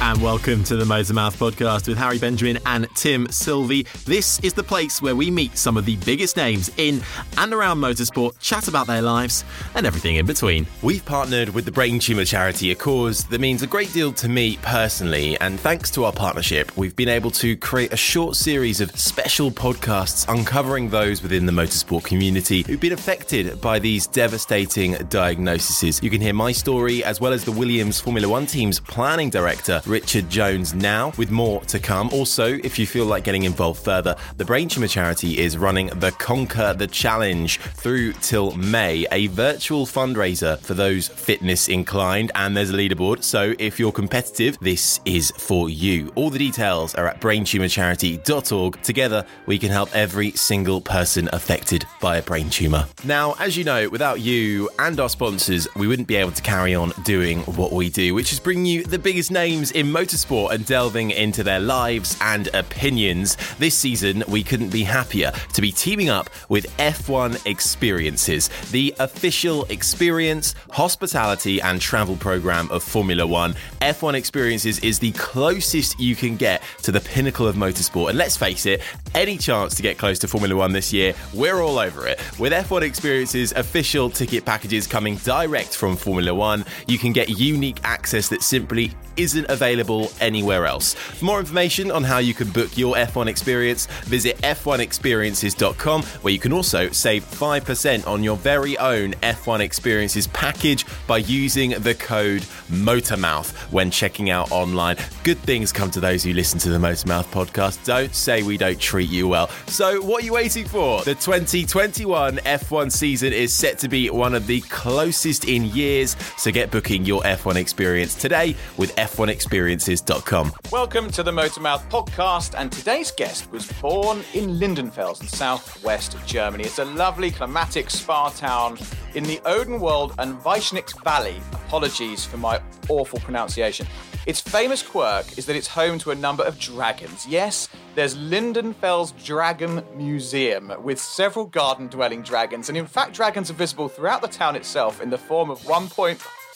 and welcome to the Motormouth podcast with Harry Benjamin and Tim Sylvie. This is the place where we meet some of the biggest names in and around motorsport, chat about their lives, and everything in between. We've partnered with the Brain Tumour Charity, a cause that means a great deal to me personally. And thanks to our partnership, we've been able to create a short series of special podcasts uncovering those within the motorsport community who've been affected by these devastating diagnoses. You can hear my story as well as the Williams Formula One team's planning director, Richard Jones, now, with more to come. Also, if you feel like getting involved further, the Brain Tumour Charity is running the Conquer the Challenge through till May, a virtual fundraiser for those fitness inclined, and there's a leaderboard. So if you're competitive, this is for you. All the details are at braintumorcharity.org. Together, we can help every single person affected by a brain tumour. Now, as you know, without you and our sponsors, we wouldn't be able to carry on doing what we do, which is bringing you the biggest names in motorsport and delving into their lives and opinions. This season, we couldn't be happier to be teaming up with F1 Experiences, the official experience, hospitality, and travel program of Formula One. F1 Experiences is the closest you can get to the pinnacle of motorsport. And let's face it, any chance to get close to Formula One this year, we're all over it. With F1 Experiences official ticket packages coming direct from Formula One, you can get unique access that simply isn't available anywhere else. For more information on how you can book your F1 experience, visit f1experiences.com, where you can also save 5% on your very own F1 experiences package by using the code MOTORMOUTH when checking out online. Good things come to those who listen to the Motormouth podcast. Don't say we don't treat you well. So, what are you waiting for? The 2021 F1 season is set to be one of the closest in years, so get booking your F1 experience today with f1experiences.com. Welcome to the Motormouth podcast, and today's guest was born in Lindenfels in southwest Germany. It's a lovely climatic spa town in the Odenwald and Weschnitz Valley. Apologies for my awful pronunciation. Its famous quirk is that it's home to a number of dragons. Yes, there's Lindenfels Dragon Museum with several garden dwelling dragons, and in fact, dragons are visible throughout the town itself in the form of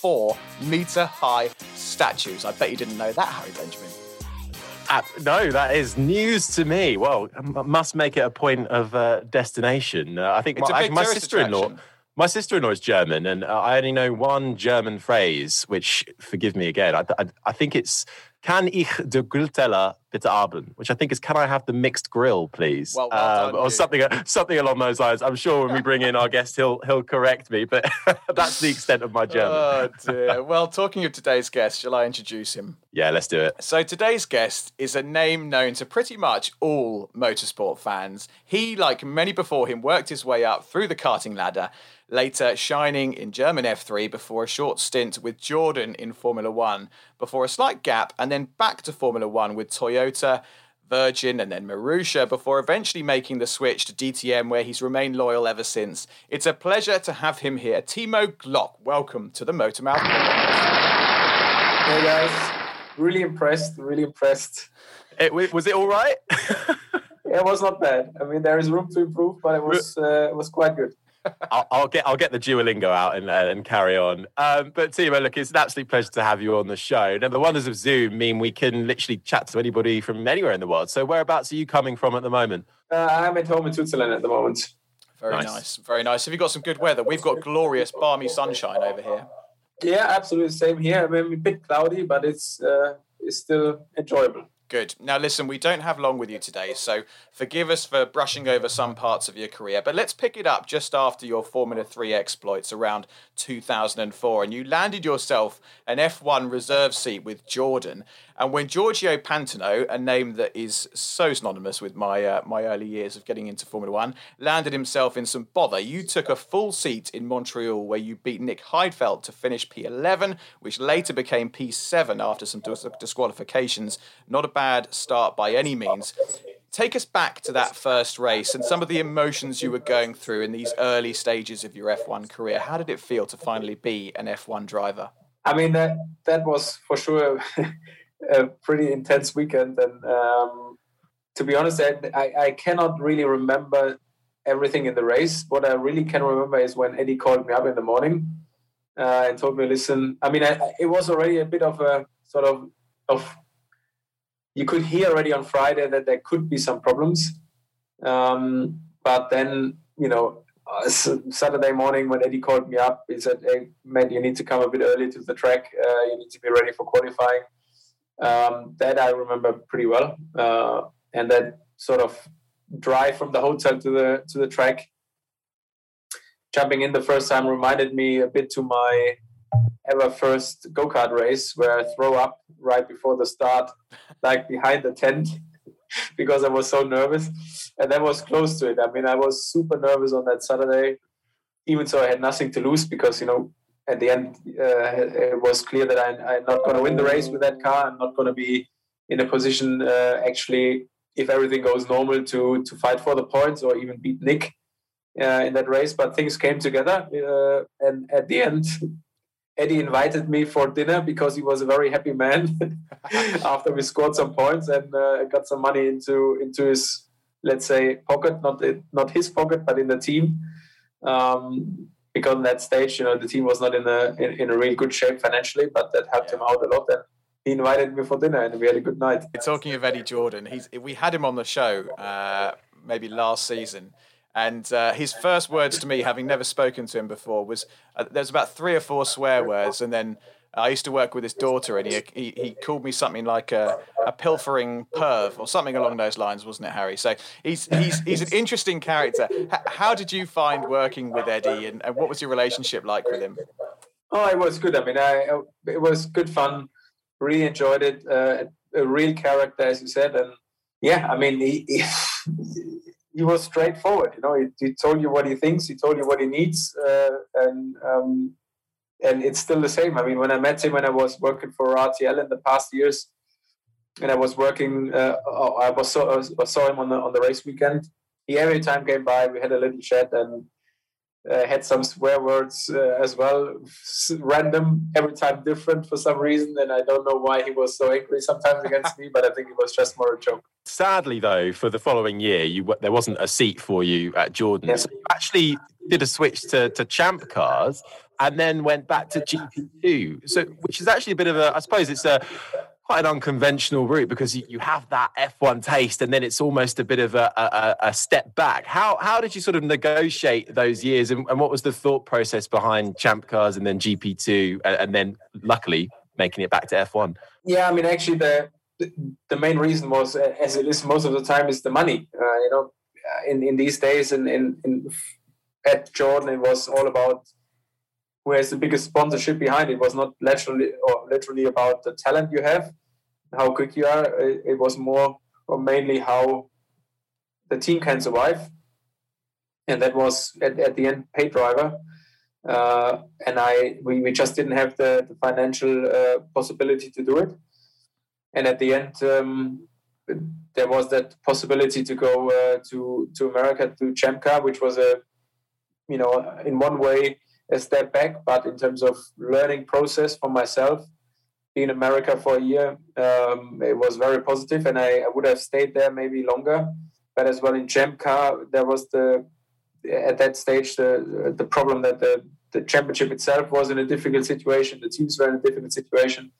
1.4 meter high statues. I bet you didn't know that, Harry Benjamin. Uh, no, that is news to me. Well, I must make it a point of uh, destination. Uh, I think It's my, my sister-in-law. attraction. My sister-in-law is German, and uh, I only know one German phrase, which forgive me again. I, I, I think it's "Kann ich de Grillteller bitte haben?" which I think is "Can I have the mixed grill, please?" Well, well um, done, or something something along those lines. I'm sure when we bring in our guest, he'll he'll correct me, but that's the extent of my oh, German. Oh dear. well, talking of today's guest, shall I introduce him? yeah, let's do it. So today's guest is a name known to pretty much all motorsport fans. He, like many before him, worked his way up through the karting ladder, later shining in German F3 before a short stint with Jordan in Formula One, before a slight gap, and then back to Formula One with Toyota. Virgin and then Marussia before eventually making the switch to DTM where he's remained loyal ever since. It's a pleasure to have him here. Timo Glock, welcome to the Motormouth podcast. Hey guys, really impressed, really impressed. it was it all right? It was not bad. I mean, there is room to improve, but it was uh, it was quite good. I'll, I'll get I'll get the Duolingo out and, uh, and carry on. Um, but Timo, look, it's an absolute pleasure to have you on the show. Now, the wonders of Zoom mean we can literally chat to anybody from anywhere in the world. So, whereabouts are you coming from at the moment? Uh, I'm at home in Switzerland at the moment. Very Nice. nice. very nice. Have you got some good weather? We've got glorious, balmy sunshine over here. Yeah, absolutely same here. I mean, a bit cloudy, but it's uh, it's still enjoyable. Good. Now, listen, we don't have long with you today, so forgive us for brushing over some parts of your career, but let's pick it up just after your Formula 3 exploits around 2004. And you landed yourself an F1 reserve seat with Jordan. And when Giorgio Pantano, a name that is so synonymous with my, uh, my early years of getting into Formula 1, landed himself in some bother, you took a full seat in Montreal where you beat Nick Heidfeld to finish P11, which later became P7 after some dis- disqualifications. Not a bad start by any means. Take us back to that first race and some of the emotions you were going through in these early stages of your F1 career. How did it feel to finally be an F1 driver? I mean, that that was for sure a pretty intense weekend, and um, to be honest, I, I cannot really remember everything in the race. What I really can remember is when Eddie called me up in the morning uh, and told me, "Listen, I mean, I- it was already a bit of a sort of of you could hear already on Friday that there could be some problems. Um, but then, you know, uh, Saturday morning when Eddie called me up, he said, "Hey, man, you need to come a bit early to the track. Uh, you need to be ready for qualifying." Um, that I remember pretty well, uh, and that sort of drive from the hotel to the to the track, jumping in the first time reminded me a bit to my ever first go kart race where I throw up right before the start, like behind the tent, because I was so nervous. And that was close to it. I mean, I was super nervous on that Saturday, even so I had nothing to lose because, you know, at the end, uh, it was clear that I, am not going to win the race with that car. I'm not going to be in a position, uh, actually, if everything goes normal, to to fight for the points or even beat Nick uh, in that race. But things came together, uh, and at the end, Eddie invited me for dinner because he was a very happy man after we scored some points and uh, got some money into into his let's say pocket, not not his pocket, but in the team. Um, because in that stage, you know, the team was not in a in, in a real good shape financially, but that helped yeah. him out a lot. And he invited me for dinner, and we had a good night. Talking of Eddie Jordan, he's we had him on the show uh, maybe last season and uh, his first words to me, having never spoken to him before, was uh, there's about three or four swear words, and then I used to work with his daughter, and he he, he called me something like a, a pilfering perv or something along those lines, wasn't it, Harry? So he's he's he's an interesting character. How did you find working with Eddie, and, and what was your relationship like with him? Oh, it was good. I mean, I it was good fun. Really enjoyed it. Uh, a real character, as you said, and yeah, I mean, he, he he was straightforward. You know, he, he, told you what he thinks, he told you what he needs, uh, and um, and it's still the same. I mean, when I met him when I was working for RTL in the past years, and I was working, uh, I was saw, I saw him on the on the race weekend. He every time came by, we had a little chat, and uh, had some swear words uh, as well, random, every time different for some reason. And I don't know why he was so angry sometimes against me, but I think it was just more a joke. Sadly, though, for the following year, you there wasn't a seat for you at Jordan. Yes. So you actually did a switch to, to Champ cars and then went back to GP2. So, which is actually a bit of a, I suppose it's a quite an unconventional route because you, you have that F1 taste and then it's almost a bit of a, a, a step back. How, how did you sort of negotiate those years and, and, what was the thought process behind Champ Cars and then GP2 and, and then luckily making it back to F1? Yeah, I mean, actually, the, the main reason was, as it is most of the time, is the money. Uh, you know, in, in these days in, in, in at Jordan, it was all about who has the biggest sponsorship behind it. was not literally or literally about the talent you have how quick you are. It was more or mainly how the team can survive, and that was at, at the end pay driver. Uh, and I we, we just didn't have the, the financial uh, possibility to do it. And at the end, um, there was that possibility to go uh, to to America to Champ Car, which was a you know in one way a step back, but in terms of learning process for myself being in America for a year. Um, it was very positive, and I, I, would have stayed there maybe longer. But as well in Champ Car, there was the at that stage the the problem that the the championship itself was in a difficult situation. The teams were in a difficult situation,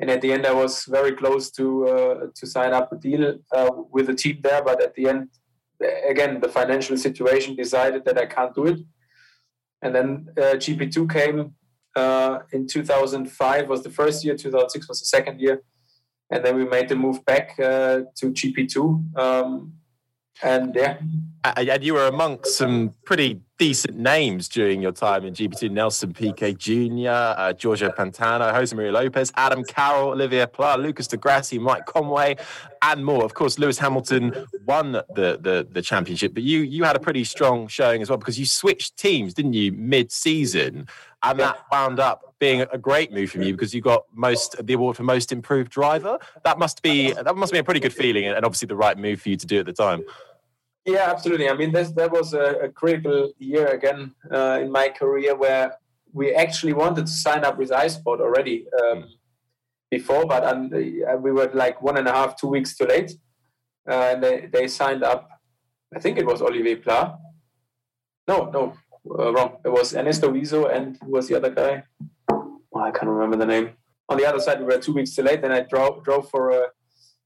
and at the end, I was very close to uh, to sign up a deal uh, with the team there. But at the end, again, the financial situation decided that I can't do it. And then uh, GP2 came uh, in 2005 was the first year, 2006 was the second year, and then we made the move back uh, to GP2. Um, and yeah, and you were amongst some pretty decent names during your time in GP2. Nelson Piquet Jr., uh, Giorgio Pantano, Jose Maria Lopez, Adam Carroll, Olivier Pla, Lucas di Grassi, Mike Conway, and more. Of course, Lewis Hamilton won the, the, the championship, but you you had a pretty strong showing as well because you switched teams, didn't you, mid-season? And that wound up being a great move from you because you got most the award for most improved driver. That must be that must be a pretty good feeling, and obviously the right move for you to do at the time. Yeah, absolutely. I mean, this, that was a, a critical year again uh, in my career where we actually wanted to sign up with iSport already um, before, but um, we were like one and a half, two weeks too late. Uh, and they, they signed up, I think it was Olivier Pla. No, no, uh, wrong. It was Ernesto Viso and who was the other guy? Oh, I can't remember the name. on the other side, we were two weeks too late. Then I drove drove for a,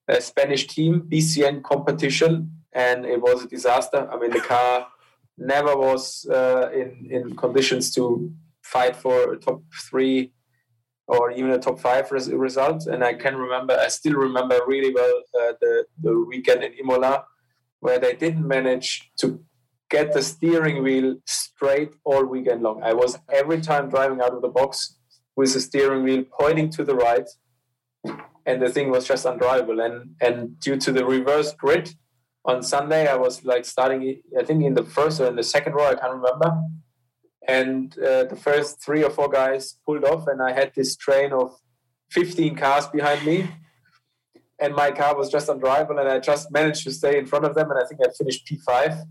a Spanish team BCN competition, and it was a disaster. I mean, the car never was uh, in in conditions to fight for a top three or even a top five res- result. And I can remember, I still remember really well uh, the the weekend in Imola where they didn't manage to get the steering wheel straight all weekend long. I was every time driving out of the box with the steering wheel pointing to the right, and the thing was just undrivable. And and due to the reverse grid on Sunday, I was like starting, I think in the first or in the second row, I can't remember. And uh, the first three or four guys pulled off, and I had this train of 15 cars behind me and my car was just undrivable, and I just managed to stay in front of them, and I think I finished P5.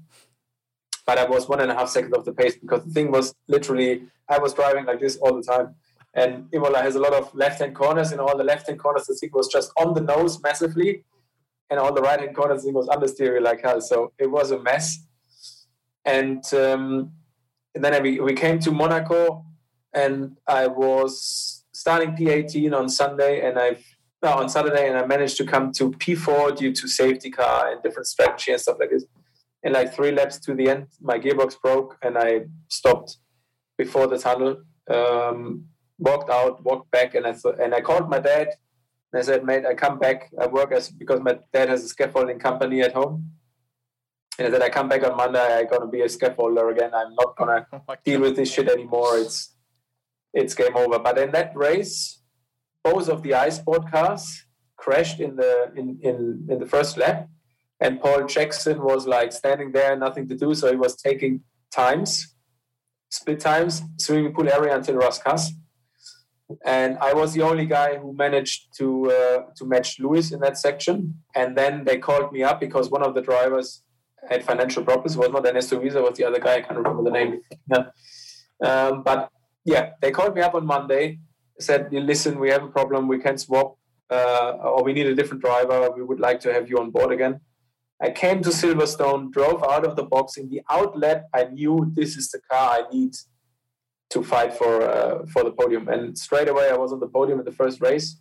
But I was one and a half seconds off the pace because the thing was literally I was driving like this all the time. And Imola has a lot of left-hand corners, and all the left-hand corners the thing was just on the nose massively, and all the right-hand corners the thing was understeer like hell. So it was a mess. And um, and then we, we came to Monaco, and I was starting P18 on Sunday, and I've no, on Saturday, and I managed to come to P4 due to safety car and different strategy and stuff like this. And like three laps to the end, my gearbox broke, and I stopped before the tunnel. Um, walked out, walked back, and I th- and I called my dad. And I said, "Mate, I come back. I work as because my dad has a scaffolding company at home." And I said, "I come back on Monday. I'm gonna be a scaffolder again. I'm not gonna oh deal with this shit anymore. It's it's game over." But in that race, both of the iSport cars crashed in the in, in, in the first lap, and Paul Jackson was like standing there, nothing to do, so he was taking times, split times, swimming pool area until Rascasse. And I was the only guy who managed to uh, to match Lewis in that section. And then they called me up because one of the drivers had financial problems. It was not Ernesto Viso, was the other guy. I can't remember the name. Yeah. Um, but yeah, they called me up on Monday said, listen, we have a problem, we can swap, uh, or we need a different driver, we would like to have you on board again. I came to Silverstone, drove out of the box in the outlet. I knew this is the car I need to fight for uh, for the podium, and straight away I was on the podium in the first race.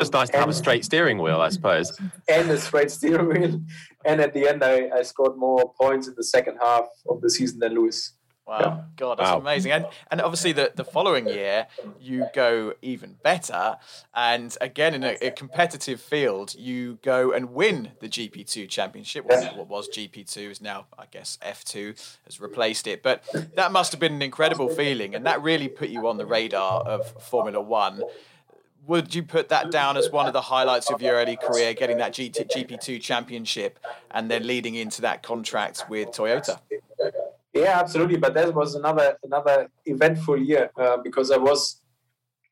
Just nice to and, have a straight steering wheel, I suppose. And a straight steering wheel, and at the end I, I scored more points in the second half of the season than Lewis. Wow, yeah. God, that's wow. amazing. And and obviously the, the following year you go even better, and again in a, a competitive field you go and win the GP two championship. What, what was GP two is now I guess F two has replaced it, but that must have been an incredible feeling, and that really put you on the radar of Formula One. Would you put that down as one of the highlights of your early career, getting that GP2 championship and then leading into that contract with Toyota? Yeah, absolutely. But that was another another eventful year uh, because I was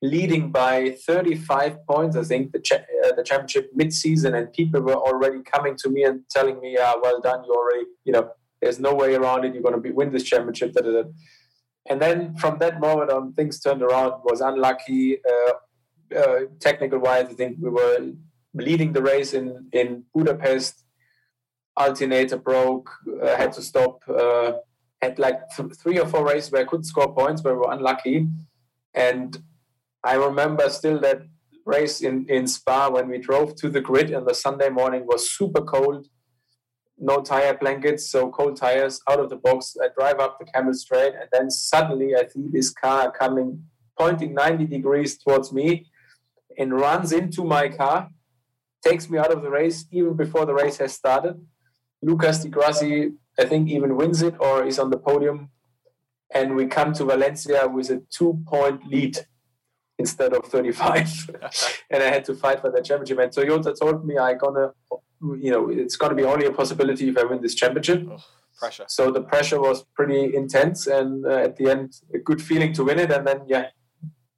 leading by 35 points. I think the cha- uh, the championship mid season, and people were already coming to me and telling me, "Yeah, well done. You already, you know, there's no way around it. You're going to be win this championship." Da, da, da. And then from that moment on, things turned around. Was unlucky. Uh, uh, technical wise, I think we were leading the race in in Budapest. Alternator broke. Uh, had to stop uh, had like th- three or four races where I couldn't score points, but we were unlucky. And I remember still that race in, in Spa when we drove to the grid and the Sunday morning was super cold, no tire blankets, so cold tires out of the box. I drive up the Kemmel straight and then suddenly I see this car coming, pointing 90 degrees towards me and runs into my car, takes me out of the race even before the race has started. Lucas Di Grassi I think even wins it or is on the podium. And we come to Valencia with a two point lead instead of 35. and I had to fight for the championship. And Toyota told me I gonna, you know, it's gonna be only a possibility if I win this championship. Oh, pressure. So the pressure was pretty intense, and uh, at the end, a good feeling to win it, and then yeah,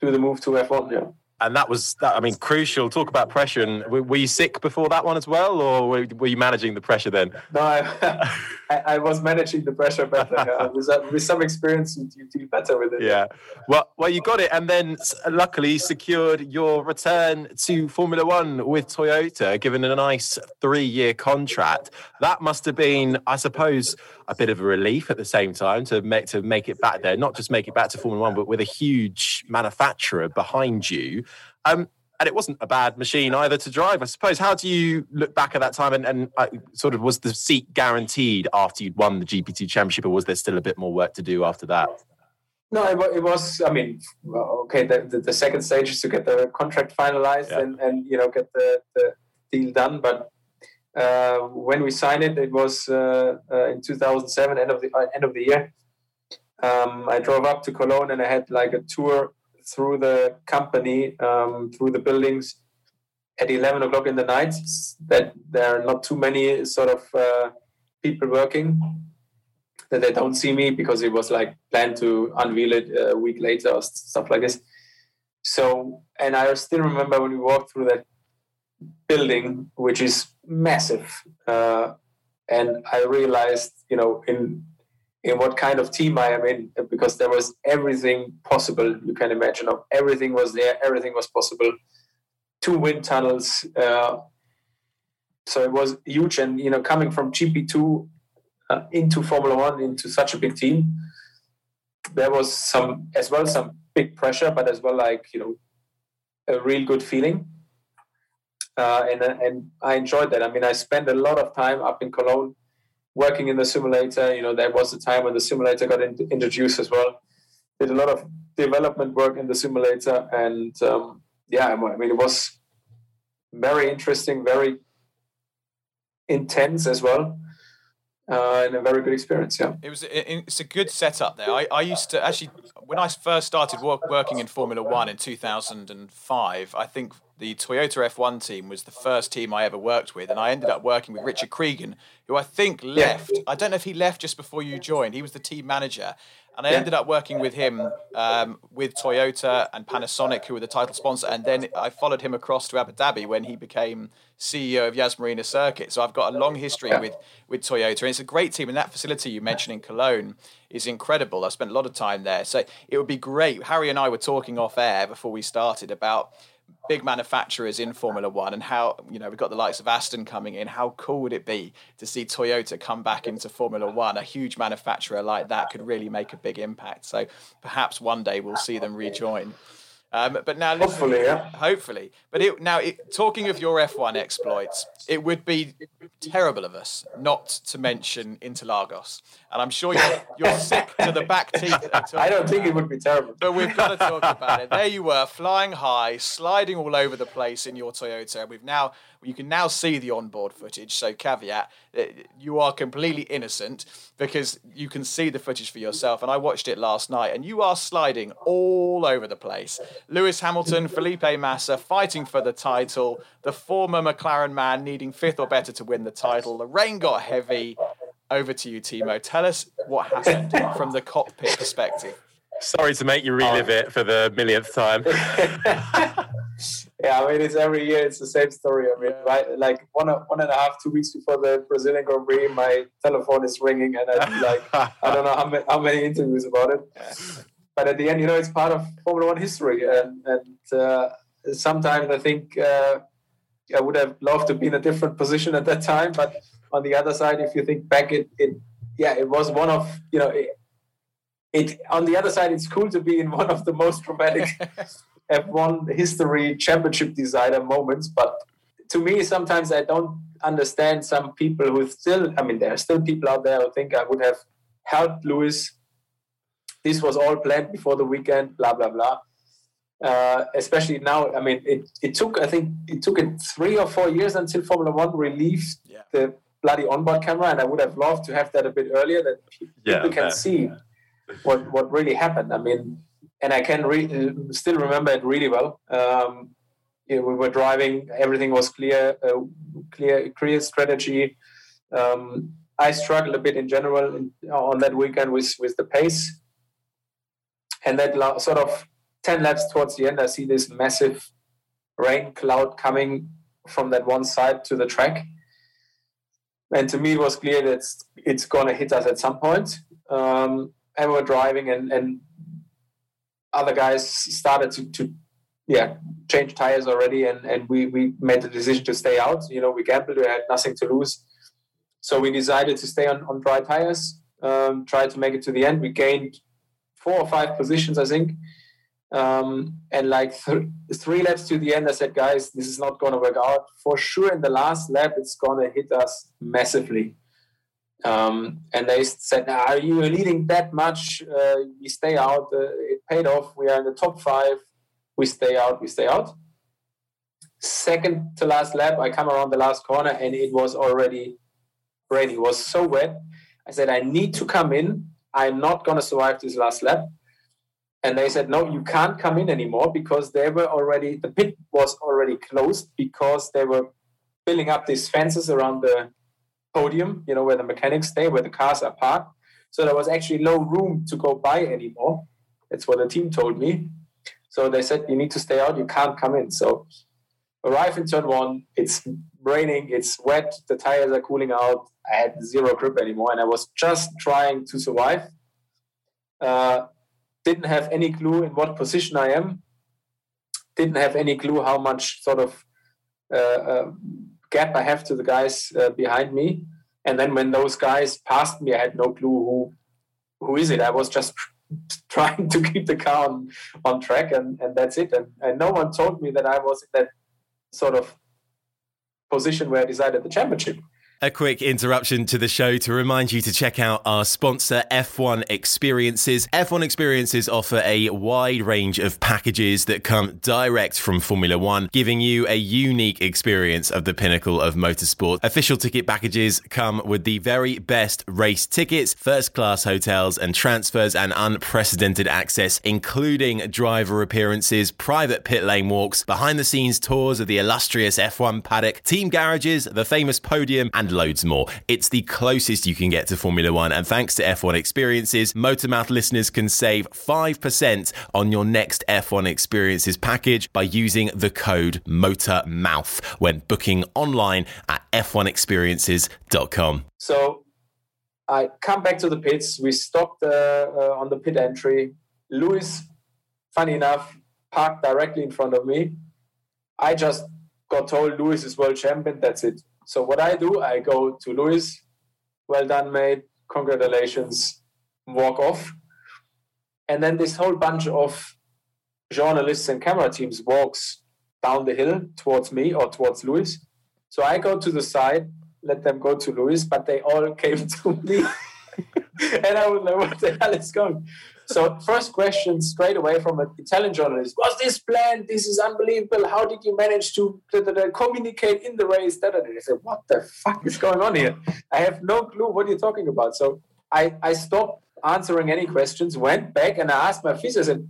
do the move to F1. Yeah and that was that. I mean, crucial. Talk about pressure. And were, were you sick before that one as well, or were, were you managing the pressure then? No, I, I, was managing the pressure better. Uh, with, with some experience, you, you deal better with it. Yeah. Well, well, you got it, and then luckily secured your return to Formula One with Toyota, given a nice three-year contract. That must have been, I suppose, a bit of a relief at the same time to make to make it back there. Not just make it back to Formula One, but with a huge manufacturer behind you. Um, and it wasn't a bad machine either to drive, I suppose. How do you look back at that time and, and uh, sort of was the seat guaranteed after you'd won the GP2 championship, or was there still a bit more work to do after that? No, it, it was. I mean, okay. The, the, the, second stage is to get the contract finalized yeah. and, and you know get the, the deal done. But uh, when we signed it, it was uh, uh, in 2007, end of the uh, end of the year. Um, I drove up to Cologne and I had like a tour through the company, um, through the buildings at 11 o'clock in the night. That there are not too many sort of uh, people working that they don't see me because it was like planned to unveil it a week later or stuff like this. So, and I still remember when we walked through that building, which is massive, uh, and I realized, you know, in in what kind of team I am in, because there was everything possible you can imagine. Of everything was there, everything was possible. Two wind tunnels. Uh, so it was huge, and you know, coming from GP two uh, into Formula One, into such a big team, there was some as well some big pressure, but as well like you know a real good feeling. Uh, and and I enjoyed that. I mean, I spent a lot of time up in Cologne working in the simulator. You know, there was a time when the simulator got in, introduced as well. Did a lot of development work in the simulator, and um, yeah, I mean, it was very interesting, very intense as well uh, and a very good experience. Yeah, it was. It's a good setup there. I, I used to actually when I first started work, working in Formula One in two thousand and five. I think the Toyota F1 team was the first team I ever worked with, and I ended up working with Richard Cregan, who I think left. Yeah. I don't know if he left just before you joined. He was the team manager, and I yeah. ended up working with him um, with Toyota and Panasonic, who were the title sponsor. And then I followed him across to Abu Dhabi when he became CEO of Yas Marina Circuit. So I've got a long history yeah. with, with Toyota. And it's a great team. And that facility you mentioned in Cologne is incredible. I spent a lot of time there. So it would be great. Harry and I were talking off air before we started about big manufacturers in Formula One and how, you know, we've got the likes of Aston coming in. How cool would it be to see Toyota come back into Formula One? A huge manufacturer like that could really make a big impact. So perhaps one day we'll see them rejoin. Um, but now, hopefully, yeah. hopefully. But it, now, it, talking of your F1 exploits, it would be terrible of us not to mention Interlagos, and I'm sure you're, you're sick to the back teeth. I don't think it would be terrible, but we've got to talk about it. There you were, flying high, sliding all over the place in your Toyota. and We've now you can now see the onboard footage. So caveat, uh, you are completely innocent because you can see the footage for yourself. And I watched it last night, and you are sliding all over the place. Lewis Hamilton, Felipe Massa fighting for the title. The former McLaren man needing fifth or better to win the title. The rain got heavy. Over to you, Timo. Tell us what happened from the cockpit perspective. Sorry to make you relive oh. it for the millionth time. yeah, I mean, it's every year, it's the same story. I mean, right, like one, one and a half, two weeks before the Brazilian Grand Prix, my telephone is ringing, and I like, I don't know how many, how many interviews about it. But at the end, you know, it's part of Formula One history, and, and uh, sometimes I think uh, I would have loved to be in a different position at that time. But on the other side, if you think back, it, it yeah, it was one of you know. It, it on the other side, it's cool to be in one of the most dramatic F1 history championship designer moments. But to me, sometimes I don't understand some people who still, I mean, there are still people out there who think I would have helped Lewis. This was all planned before the weekend, blah, blah, blah. Uh, especially now, I mean, it, it took, I think, it took it three or four years until Formula One released yeah. the bloody onboard camera, and I would have loved to have that a bit earlier that people yeah, can yeah. see what, what really happened. I mean, and I can re- still remember it really well. Um, you know, we were driving; everything was clear, uh, clear, clear strategy. Um, I struggled a bit in general in, on that weekend with with the pace, and that sort of ten laps towards the end, I see this massive rain cloud coming from that one side to the track, and to me it was clear that it's, it's going to hit us at some point. Um, and we're driving, and, and other guys started to, to yeah change tires already and, and we, we made the decision to stay out you know we gambled we had nothing to lose so we decided to stay on, on dry tires um, try to make it to the end we gained four or five positions i think Um, and like th- three laps to the end, I said, guys, this is not going to work out. For sure, in the last lap, it's going to hit us massively. Um, and they said, Are you leading that much? Uh, we stay out. Uh, it paid off. We are in the top five. We stay out. We stay out. Second to last lap, I come around the last corner and it was already ready. It was so wet. I said, I need to come in. I'm not going to survive this last lap. And they said, no, you can't come in anymore because they were already, the pit was already closed because they were filling up these fences around the podium, you know, where the mechanics stay, where the cars are parked. So there was actually no room to go by anymore. That's what the team told me. So they said, you need to stay out, you can't come in. So arrive in turn one, it's raining, it's wet, the tires are cooling out. I had zero grip anymore, and I was just trying to survive. Uh, didn't have any clue in what position I am. Didn't have any clue how much sort of uh, uh, gap I have to the guys uh, behind me. And then when those guys passed me, I had no clue who who is it. I was just trying to keep the car on, on track, and, and that's it. And, and no one told me that I was in that sort of position where I decided the championship. A quick interruption to the show to remind you to check out our sponsor, F1 Experiences. F1 Experiences offer a wide range of packages that come direct from Formula One, giving you a unique experience of the pinnacle of motorsport. Official ticket packages come with the very best race tickets, first class hotels and transfers, and unprecedented access, including driver appearances, private pit lane walks, behind the scenes tours of the illustrious F1 paddock, team garages, the famous podium, and loads more. It's the closest you can get to Formula One, and thanks to F1 Experiences, Motormouth listeners can save 5% on your next F1 Experiences package by using the code MOTORMOUTH when booking online at f1experiences.com. So I come back to the pits. We stopped uh, uh, on the pit entry. Lewis, funny enough, parked directly in front of me. I just got told Lewis is world champion. That's it. So what I do, I go to Lewis, well done, mate, congratulations, walk off. And then this whole bunch of journalists and camera teams walks down the hill towards me or towards Lewis. So I go to the side, let them go to Lewis, but they all came to me. and I was like, what the hell is going so first question straight away from an Italian journalist: Was this planned? This is unbelievable. How did you manage to communicate in the race? Da, da, da. I said, "What the fuck is going on here? I have no clue what you're talking about." So I I stopped answering any questions, went back, and I asked my physio. I said,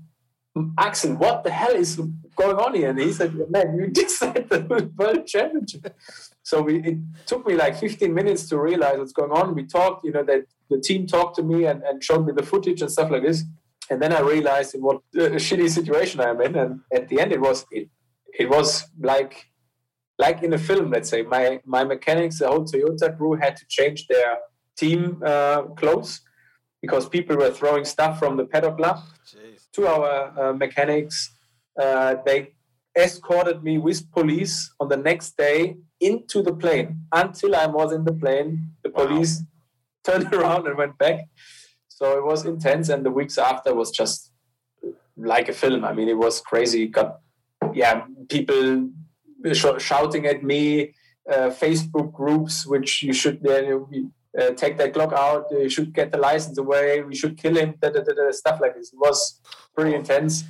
Axel, what the hell is going on here? And he said, Man, you just said the world championship. So we, it took me like 15 minutes to realize what's going on. We talked, you know, that the team talked to me and, and showed me the footage and stuff like this. And then I realized in what uh, shitty situation I'm in. And at the end, it was it, it was like like in a film. Let's say my my mechanics, the whole Toyota crew had to change their team uh, clothes because people were throwing stuff from the paddock lab to our uh, mechanics. Uh, they escorted me with police on the next day into the plane until I was in the plane. The police wow. turned around and went back. So it was intense, and the weeks after was just like a film. I mean, it was crazy. Got yeah, people sh- shouting at me. Uh, Facebook groups, which you should uh, take that Glock out. You should get the license away. We should kill him. Da, da, da, stuff like this. It was pretty intense.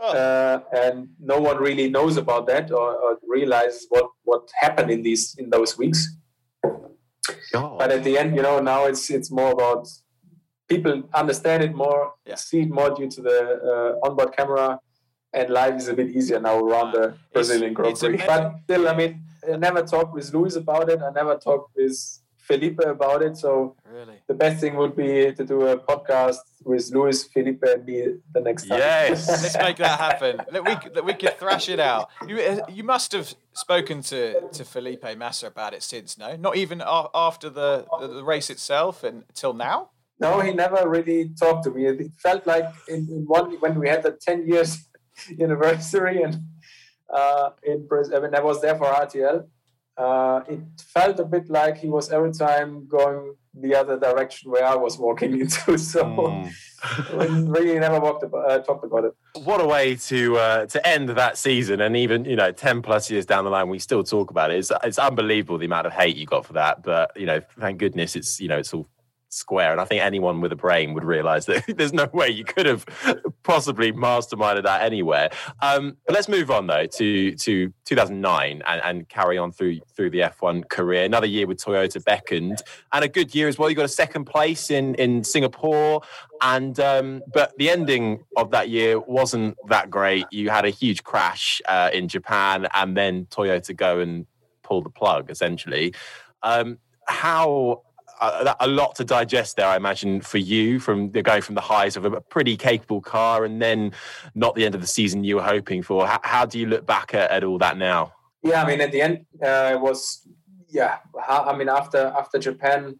Oh. Uh, and no one really knows about that or, or, realizes what what happened in these in those weeks. Oh. But at the end, you know, now it's it's more about people understand it more, yeah. see it more due to the uh, onboard camera, and life is a bit easier now around the Brazilian Grand Prix. But still, I mean, I never talked with Lewis about it. I never talked with Felipe about it. So really? the best thing would be to do a podcast with Lewis, Felipe, and me the next time. Yes, let's make that happen. That we that we could thrash it out. You you must have spoken to to Felipe Massa about it since, no? Not even after the the race itself and till now. No, he never really talked to me. It felt like in, in one when we had the ten years anniversary and uh, in Brazil, when I was there for RTL uh, it felt a bit like he was every time going the other direction where I was walking into. So mm. really never walked about, uh, talked about it. What a way to uh, to end that season, and even you know, ten plus years down the line, we still talk about it. It's, it's unbelievable the amount of hate you got for that, but you know, thank goodness it's you know it's all square. And I think anyone with a brain would realize that there's no way you could have possibly masterminded that anywhere. Um, but let's move on though to to 2009 and, and, carry on through through the F1 career. Another year with Toyota beckoned, and a good year as well. You got a second place in in Singapore, and um, but the ending of that year wasn't that great. You had a huge crash uh, in Japan, and then Toyota go and pull the plug essentially. Um, how a, a, lot to digest there, I imagine, for you from going from the highs of a pretty capable car and then not the end of the season you were hoping for. How, how do you look back at, at, all that now? Yeah, I mean, at the end, uh, it was yeah. I mean, after after Japan,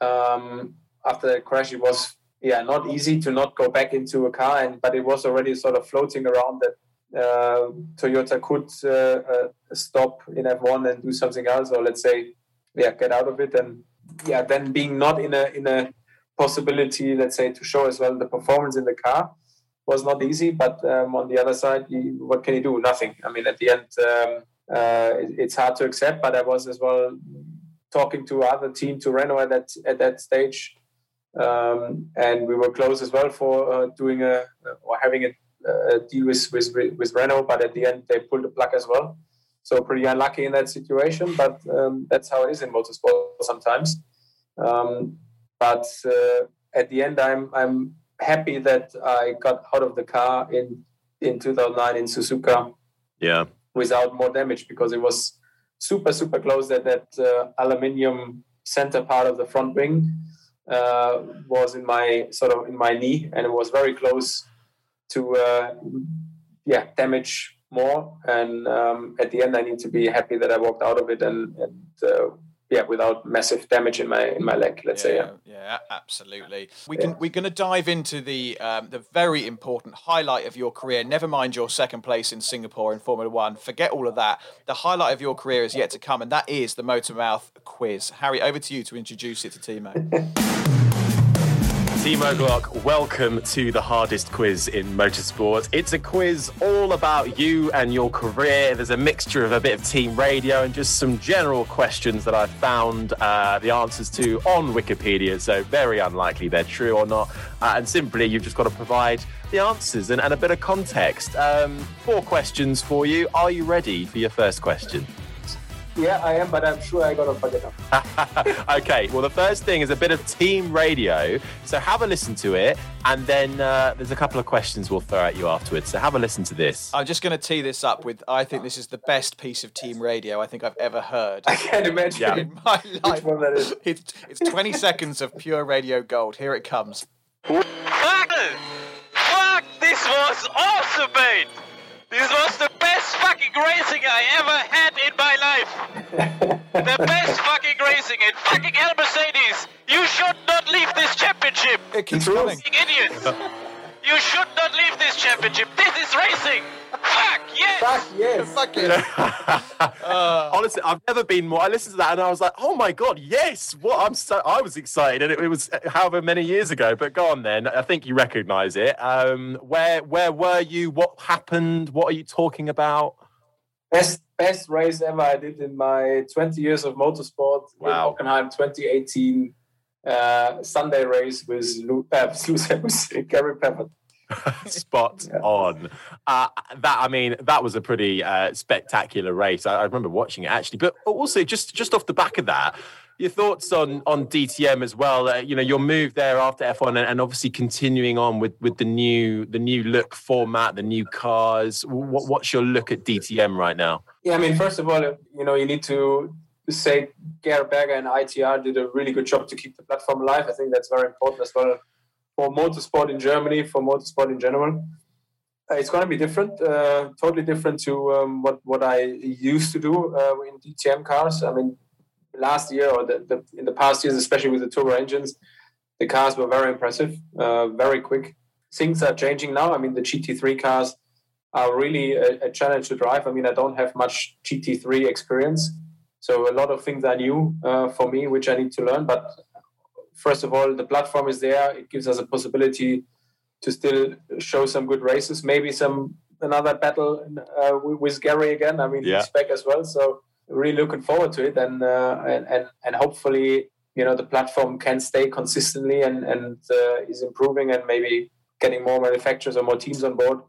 um, after the crash, it was yeah not easy to not go back into a car, and but it was already sort of floating around that uh, Toyota could uh, uh, stop in F1 and do something else, or let's say, yeah, get out of it. And yeah, then being not in a in a possibility, let's say, to show as well the performance in the car was not easy. But um, on the other side, you, what can you do? Nothing. I mean, at the end, um, uh, it, it's hard to accept. But I was as well talking to other team, to Renault at that at that stage, um, and we were close as well for uh, doing a or having a, a deal with, with with Renault. But at the end, they pulled the plug as well. So pretty unlucky in that situation, but um, that's how it is in motorsport sometimes. Um, but uh, at the end, I'm I'm happy that I got out of the car in in 2009 in Suzuka. Yeah. Without more damage because it was super super close that that uh, aluminium center part of the front wing uh, was in my sort of in my knee and it was very close to uh, yeah damage more. And um, at the end, I need to be happy that I walked out of it and, and uh, yeah, without massive damage in my in my leg. Let's yeah, say. Yeah. yeah, absolutely. We can we're going to dive into the um, the very important highlight of your career. Never mind your second place in Singapore in Formula One. Forget all of that. The highlight of your career is yet to come, and that is the Motormouth quiz. Harry, over to you to introduce it to Timo. Timo Glock, welcome to the hardest quiz in motorsport. It's a quiz all about you and your career. There's a mixture of a bit of team radio and just some general questions that I found uh, the answers to on Wikipedia. So, very unlikely they're true or not. Uh, and simply, you've just got to provide the answers and, and a bit of context. Um, four questions for you. Are you ready for your first question? Yeah, I am, but I'm sure I gotta fuck it up. okay, well, the first thing is a bit of team radio. So have a listen to it, and then uh, there's a couple of questions we'll throw at you afterwards. So have a listen to this. I'm just going to tee this up with I think this is the best piece of team radio I think I've ever heard. I can't imagine yeah. in my life. Which one that is. It's, it's 20 seconds of pure radio gold. Here it comes. Fuck! Fuck! This was awesome, mate! This was the best fucking racing I ever had in my life. the best fucking racing and fucking hell, Mercedes. You should not leave this championship. It keeps coming. Idiot. you should not leave this championship. This is racing. Fuck yes! Fuck yes! Fuck it. uh, Honestly, I've never been more. I listened to that and I was like, "Oh my god, yes!" What I'm so I was excited, and it, it was however many years ago. But go on, then. I think you recognise it. Um, where where were you? What happened? What are you talking about? Best best race ever I did in my 20 years of motorsport wow. in Hockenheim 2018 uh, Sunday race with Lou, uh, with Gary Paffett. spot yeah. on. Uh, that I mean, that was a pretty uh, spectacular race. I, I, remember watching it actually, but also just just off the back of that, your thoughts on on DTM as well. Uh, you know, your move there after F1, and, and, obviously continuing on with with the new the new look format, the new cars. What, what's your look at DTM right now? Yeah, I mean, first of all, you know, you need to say Gerhard Berger and ITR did a really good job to keep the platform alive. I think that's very important as well for motorsport in Germany, for motorsport in general. Uh, it's going to be different, uh, totally different to um, what what I used to do uh, in DTM cars. I mean, last year or the, the, in the past years, especially with the turbo engines, the cars were very impressive, uh, very quick. Things are changing now. I mean, the GT3 cars are really a, a, challenge to drive. I mean, I don't have much GT3 experience, So a lot of things are new uh, for me, which I need to learn. But first of all, the platform is there. It gives us a possibility to still show some good races. Maybe some another battle uh, with Gary again. I mean, Yeah. he's back as well. So really looking forward to it, and uh, and, and and hopefully, you know, the platform can stay consistently and and uh, is improving and maybe getting more manufacturers or more teams on board.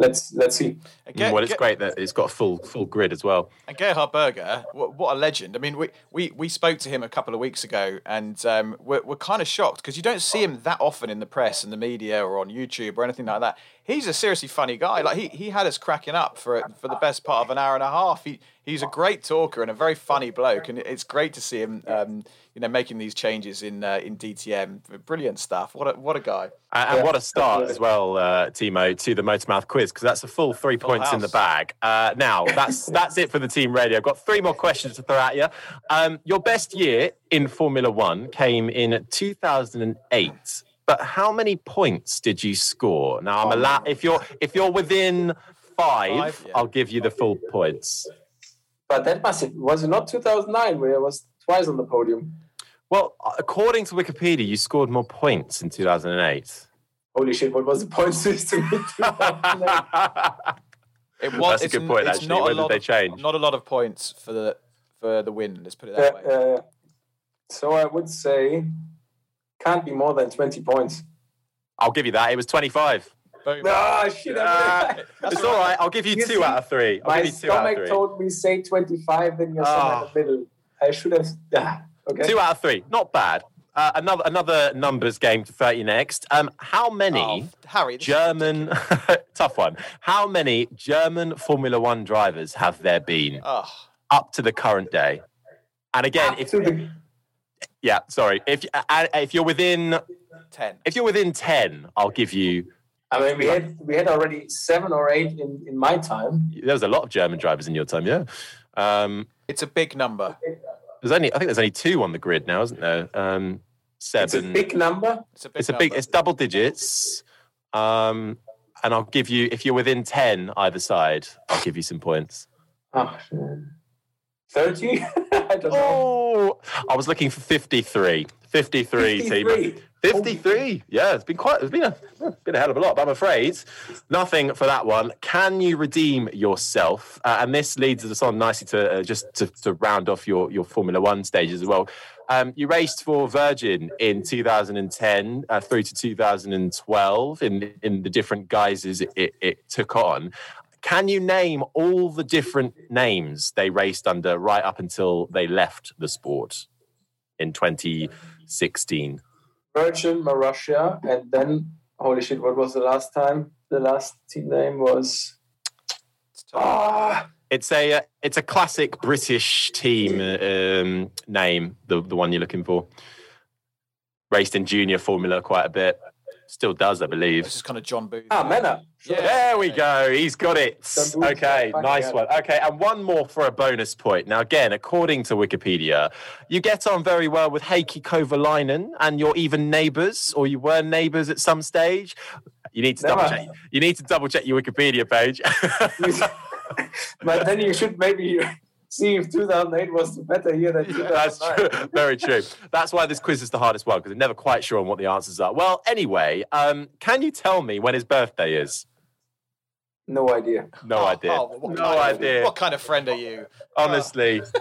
Let's let's see. And Ge- well, it's Ge- great that it's got a full full grid as well. And Gerhard Berger, what, what a legend. I mean, we, we, we spoke to him a couple of weeks ago and um, we're, we're kind of shocked because you don't see him that often in the press and the media or on YouTube or anything like that. He's a seriously funny guy. Like he, he had us cracking up for for the best part of an hour and a half. He he's a great talker and a very funny bloke, and it's great to see him, um, you know, making these changes in uh, in DTM. Brilliant stuff. What a what a guy. And, and what a start as well, uh, Timo, to the Motormouth quiz because that's a full three points in the bag. Uh, now that's that's it for the team radio. I've got three more questions to throw at you. Um, your best year in Formula One came in 2008. But how many points did you score? Now I'm allowed if you're if you're within five, Five, yeah. I'll give you the full points. But that must have, was it not 2009 where I was twice on the podium. Well, according to Wikipedia, you scored more points in 2008. Holy shit! What was the point system? in 2009? It was. That's a good point, it's actually. Not When a did lot they of, change? Not a lot of points for the for the win. Let's put it Yeah, that way. yeah, yeah. So I would say can't be more than 20 points. I'll give you that. It was 25. Boom. Ah, shit! I Ah, it's all right. I'll give you You two see, out of three. I'll my give you two out of three. told me say 25, then you're somewhere Ah. in the middle. I should have. Yeah. Okay. Two out of three. Not bad. Uh, another another numbers game to 30 next. Um, how many Oh, Harry, German tough one? How many German Formula One drivers have there been Oh, up to the current day? And again, Up if the- yeah, sorry, if uh, if you're within ten. if you're within 10, I'll give you. I mean, we had we had already seven or eight in, in my time. There was a lot of German drivers in your time, yeah. Um, It's a big number. there's only I think there's only two on the grid now, isn't there? Um, It's a seven. big number. It's a big. it's a big it's double digits um and i'll give you if you're within 10 either side i'll give you some points Oh, shit. 30? I don't know. oh i was looking for 53 53, team 53. 53 yeah it's been quite it's been a been a hell of a lot but i'm afraid nothing for that one can you redeem yourself uh, and this leads us on nicely to uh, just to, to round off your your formula one stages as well um, you raced for Virgin in 2010 uh, through to 2012 in in the different guises it, it, it took on. Can you name all the different names they raced under right up until they left the sport in 2016? Virgin, Marussia, and then, holy shit, what was the last time? The last team name was. It's. Ah, It's a uh, it's a classic British team um, name, the the one you're looking for. Raced in junior formula quite a bit. Still does, I believe. This is kind of John Booth. ah Manor. Yeah. There we go. He's got it. Okay, nice one. Okay, and one more for a bonus point. Now, again, according to Wikipedia, you get on very well with Heikki Kovalainen, and you're even neighbours, or you were neighbours at some stage. You need to double check. You need to double check your Wikipedia page. but then you should maybe see if 2008 was the better year than 2009. That's true. Very true. That's why this quiz is the hardest one because they're never quite sure on what the answers are. Well, anyway, um, can you tell me when his birthday is? No idea. No Oh, idea. oh, what no kind of- idea. what kind of friend are you? Honestly.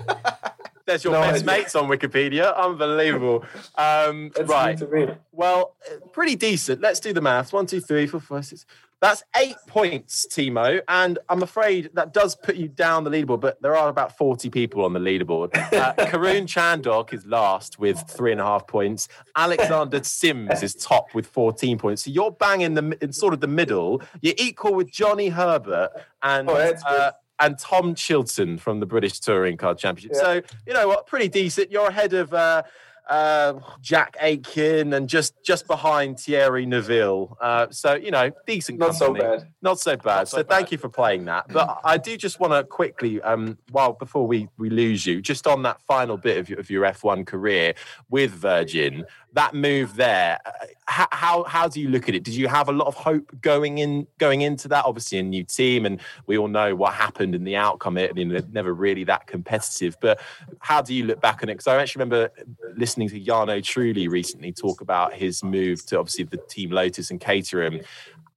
There's your No best idea. mates on Wikipedia. Unbelievable. Um, right. to me. Well, uh, pretty decent. Let's do the maths. One, two, three, four, five, six. That's eight points, Timo. And I'm afraid that does put you down the leaderboard, but there are about 40 people on the leaderboard. Uh, Karun Chandhok is last with three and a half points. Alexander Sims is top with 14 points. So you're bang in the in sort of the middle. You're equal with Johnny Herbert and Oh, uh, and Tom Chilton from the British Touring Car Championship. Yeah. So you know what, pretty decent. You're ahead of uh, uh, Jack Aitken and just just behind Thierry Neuville. Uh, so you know, decent. Not so bad. Not so bad. so so thank you for playing that. But I do just want to quickly, um, while before we we lose you, just on that final bit of your, of your F1 career with Virgin, that move there. uh, how, how how do you look at it? Did you have a lot of hope going in going into that? Obviously, a new team, and we all know what happened and the outcome. It never really that competitive. But how do you look back on it? Because I actually remember listening to Jarno Trulli recently talk about his move to obviously the team Lotus and Caterham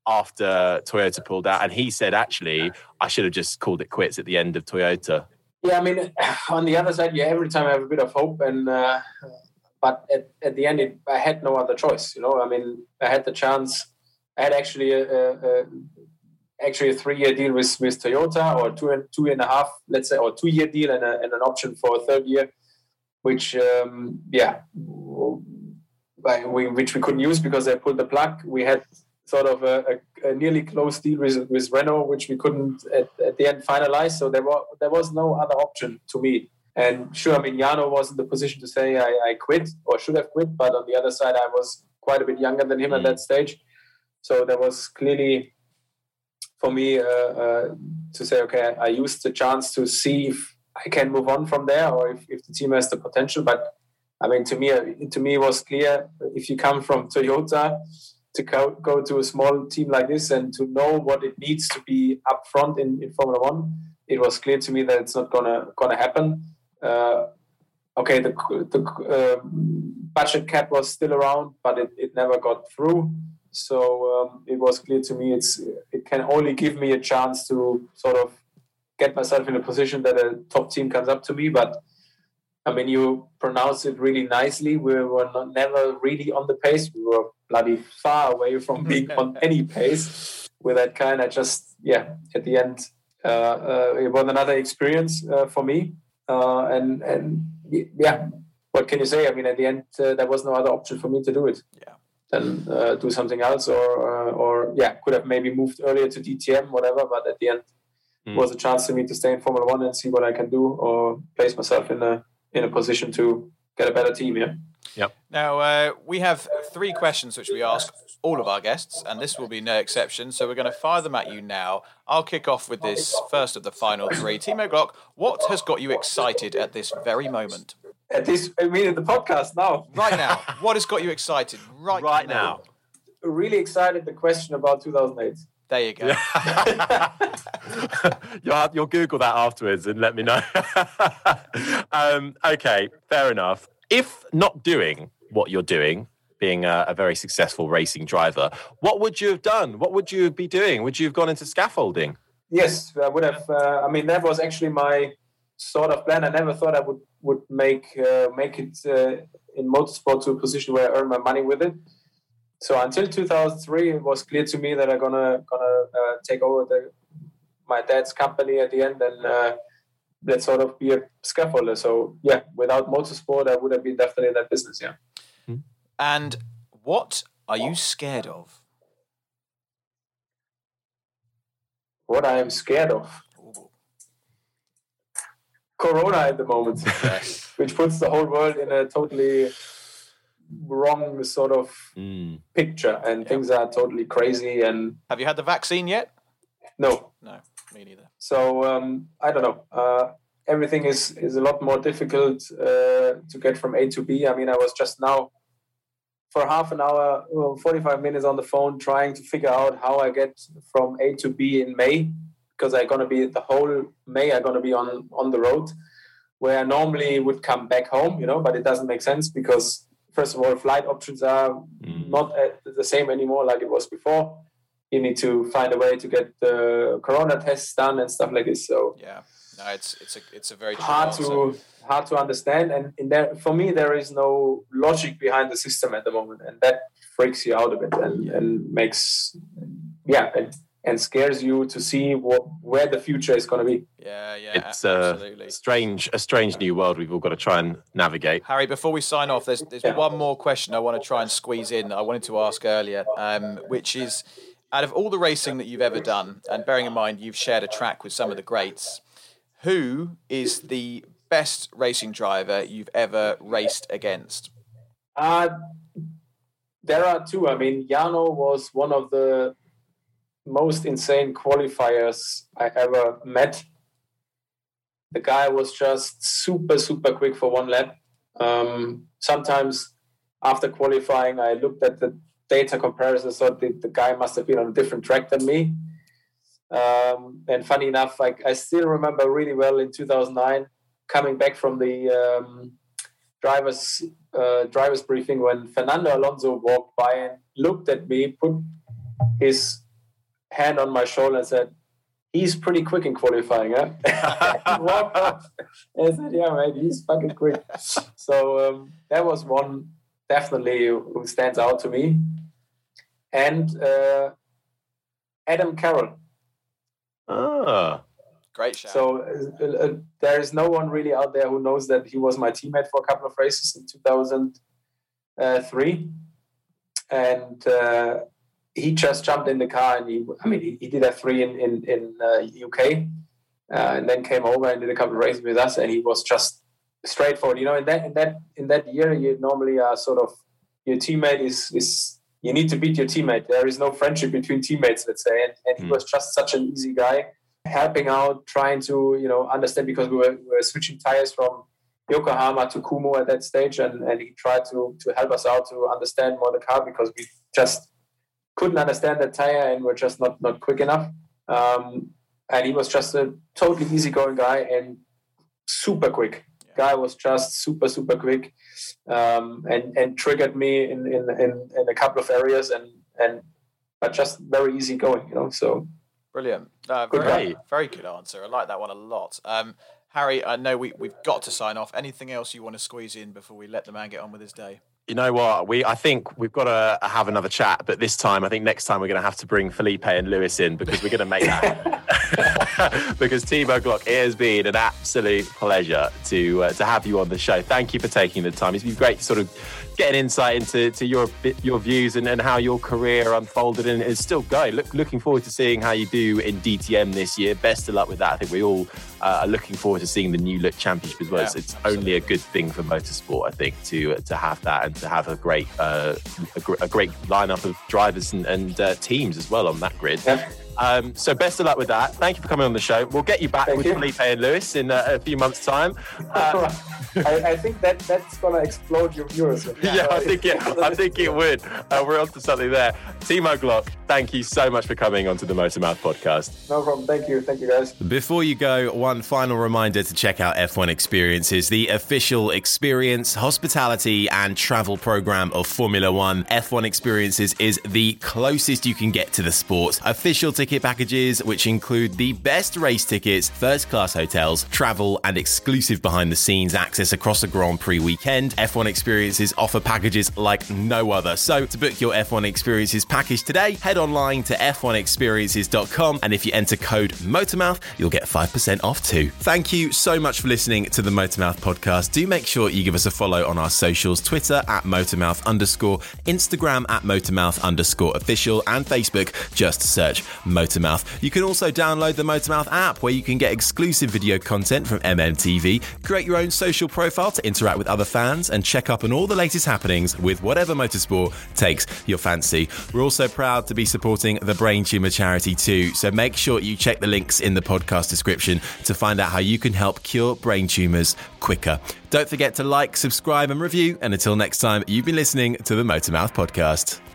after Toyota pulled out, and he said actually I should have just called it quits at the end of Toyota. Yeah, I mean, on the other side, yeah, every time I have a bit of hope, and uh, but at, at the end, it, I had no other choice. You know, I mean, I had the chance. I had actually a, a, a actually a three-year deal with, with Toyota, or two and two and a half, let's say, or two-year deal, and, a, and an option for a third year, which um, yeah, we, which we couldn't use because they pulled the plug. We had sort of a, a, a, nearly closed deal with, with Renault, which we couldn't at, at the end finalize. So there was there was no other option to me. And sure, I mean, Jarno was in the position to say I, I quit or should have quit, but on the other side, I was quite a bit younger than him mm. at that stage. So there was clearly for me uh, uh, to say, okay, I used the chance to see if I can move on from there or if, if the team has the potential. But I mean, to me, to me, it was clear if you come from Toyota to go, go to a small team like this and to know what it needs to be up front in, in Formula One, it was clear to me that it's not gonna gonna happen. Uh, okay, the the uh, budget cap was still around, but it, it never got through. So um, it was clear to me it's it can only give me a chance to sort of get myself in a position that a top team comes up to me, but I mean, you pronounce it really nicely. We were not, never really on the pace. We were bloody far away from being on any pace with that kind. I just, yeah, at the end, uh, uh, it was another experience uh, for me. Uh, and and yeah, what can you say? I mean, at the end, uh, there was no other option for me to do it. Yeah. Than uh, do something else, or or yeah, could have maybe moved earlier to DTM, whatever. But at the end, mm. was a chance for me to stay in Formula One and see what I can do, or place myself in a in a position to get a better team. Yeah. Yep. Now uh, we have three questions which we ask all of our guests, and this will be no exception. So we're going to fire them at you now. I'll kick off with this first of the final three. Timo Glock, what has got you excited at this very moment? At this, I mean, at the podcast now. Right now, what has got you excited right, right now? now? Really excited. The question about 2008. There you go. you'll, you'll, Google that afterwards and let me know. um, okay, fair enough. If not doing what you're doing, being a, a, very successful racing driver, what would you have done? What would you be doing? Would you have gone into scaffolding? Yes, I would have. Uh, I mean, that was actually my sort of plan. I never thought I would would make uh, make it uh, in motorsport to a position where I earn my money with it so until 2003 it was clear to me that i'm gonna gonna uh, take over the my dad's company at the end and uh, let's sort of be a scaffolder. So yeah without motorsport i would have been definitely in that business yeah. Hmm. and what are you scared of? What i am scared of? Corona at the moment. Which puts the whole world in a totally wrong sort of mm. picture, and things are totally crazy. And have you had the vaccine yet? No, no, me neither. So um, I don't know. Uh, everything is is a lot more difficult uh, to get from A to B. I mean, I was just now for half an hour, well, 45 minutes on the phone trying to figure out how I get from A to B in May because I'm gonna be the whole May. I'm gonna be on on the road where I normally would come back home, you know, but it doesn't make sense because first of all, flight options are mm. not the same anymore like it was before. You need to find a way to get the corona tests done and stuff like this. So yeah, no, it's it's a it's a very hard to hard to understand. And in there, for me, there is no logic behind the system at the moment, and that freaks you out a bit and, yeah. and makes yeah. And, and scares you to see what where the future is going to be. Yeah, yeah, it's absolutely. a strange, a strange new world we've all got to try and navigate. Harry, before we sign off, there's there's yeah. one more question I want to try and squeeze in. I wanted to ask earlier, um, which is, out of all the racing that you've ever done, and bearing in mind you've shared a track with some of the greats, who is the best racing driver you've ever raced against? Uh, there are two. I mean, Jarno was one of the most insane qualifiers I ever met. The guy was just super, super quick for one lap. Um, sometimes after qualifying, I looked at the data comparisons. So the, the guy must have been on a different track than me. Um, and funny enough, like I still remember really well in 2009 coming back from the um, drivers uh, drivers briefing when Fernando Alonso walked by and looked at me, put his hand on my shoulder and said, he's pretty quick in qualifying, huh? and I said, yeah, man, he's fucking quick. So um, that was one definitely who stands out to me. And uh, Adam Carroll. Ah. Great shout. So uh, uh, there is no one really out there who knows that he was my teammate for a couple of races in 2003. And uh, he just jumped in the car and he, I mean, he, he did a three in in, in uh, UK, uh, and then came over and did a couple of races with us, and he was just straightforward. You know, in that in that in that year, you normally are sort of your teammate is is you need to beat your teammate. There is no friendship between teammates, let's say, and, and he Mm. was just such an easy guy, helping out, trying to you know understand because we were, we were switching tires from Yokohama to Kumho at that stage, and, and he tried to to help us out to understand more the car because we just couldn't understand the tire and were just not not quick enough. Um, and he was just a totally easygoing guy and super quick. Guy was just super super quick, um, and and triggered me in, in in in a couple of areas and and but just very easygoing, you know. So Brilliant. Good very, guy. very good answer. I like that one a lot. Um, Harry, I know we, we've got to sign off. Anything else you want to squeeze in before we let the man get on with his day? You know what? We I think we've got to have another chat, but this time I think next time we're going to have to bring Felipe and Lewis in because we're going to make that. because Timo Glock, it has been an absolute pleasure to uh, to have you on the show. Thank you for taking the time. It's been great to sort of get an insight into to your your views and, and how your career unfolded and is still going. Look, looking forward to seeing how you do in DTM this year. Best of luck with that. I think we all uh, are looking forward to seeing the new look championship as well. Yeah, it's it's only a good thing for motorsport, I think, to to have that and to have a great uh, a, gr- a great lineup of drivers and, and uh, teams as well on that grid. yeah, Um, so best of luck with that. Thank you for coming on the show. We'll get you back Thank with you. Felipe and Lewis in uh, a few months' time. Uh, I, I think that that's gonna explode your viewers. yeah, I think it. I think it would. Uh, we're onto something there. Timo Glock, thank you so much for coming onto the Motormouth podcast. No problem. Thank you. Thank you, guys. Before you go, one final reminder to check out F1 Experiences, the official experience, hospitality, and travel program of Formula One. F1 Experiences is the closest you can get to the sport. Official ticket packages, which include the best race tickets, first class hotels, travel, and exclusive behind the scenes access across a Grand Prix weekend. F1 Experiences offer packages like no other. So, to book your F1 Experiences package today, head online to f1experiences.com and if you enter code Motormouth, you'll get 5% off too. Thank you so much for listening to the Motormouth podcast. Do make sure you give us a follow on our socials Twitter at Motormouth underscore, Instagram at Motormouth underscore official, and Facebook. Just search Motormouth. You can also download the Motormouth app where you can get exclusive video content from MMTV, create your own social profile to interact with other fans, and check up on all the latest happenings with whatever motorsport takes your fancy. We're also proud to be supporting the Brain Tumor charity too, so make sure you check the links in the podcast description to find out how you can help cure brain tumors quicker. Don't forget to like, subscribe, and review. And until next time, you've been listening to the Motormouth podcast.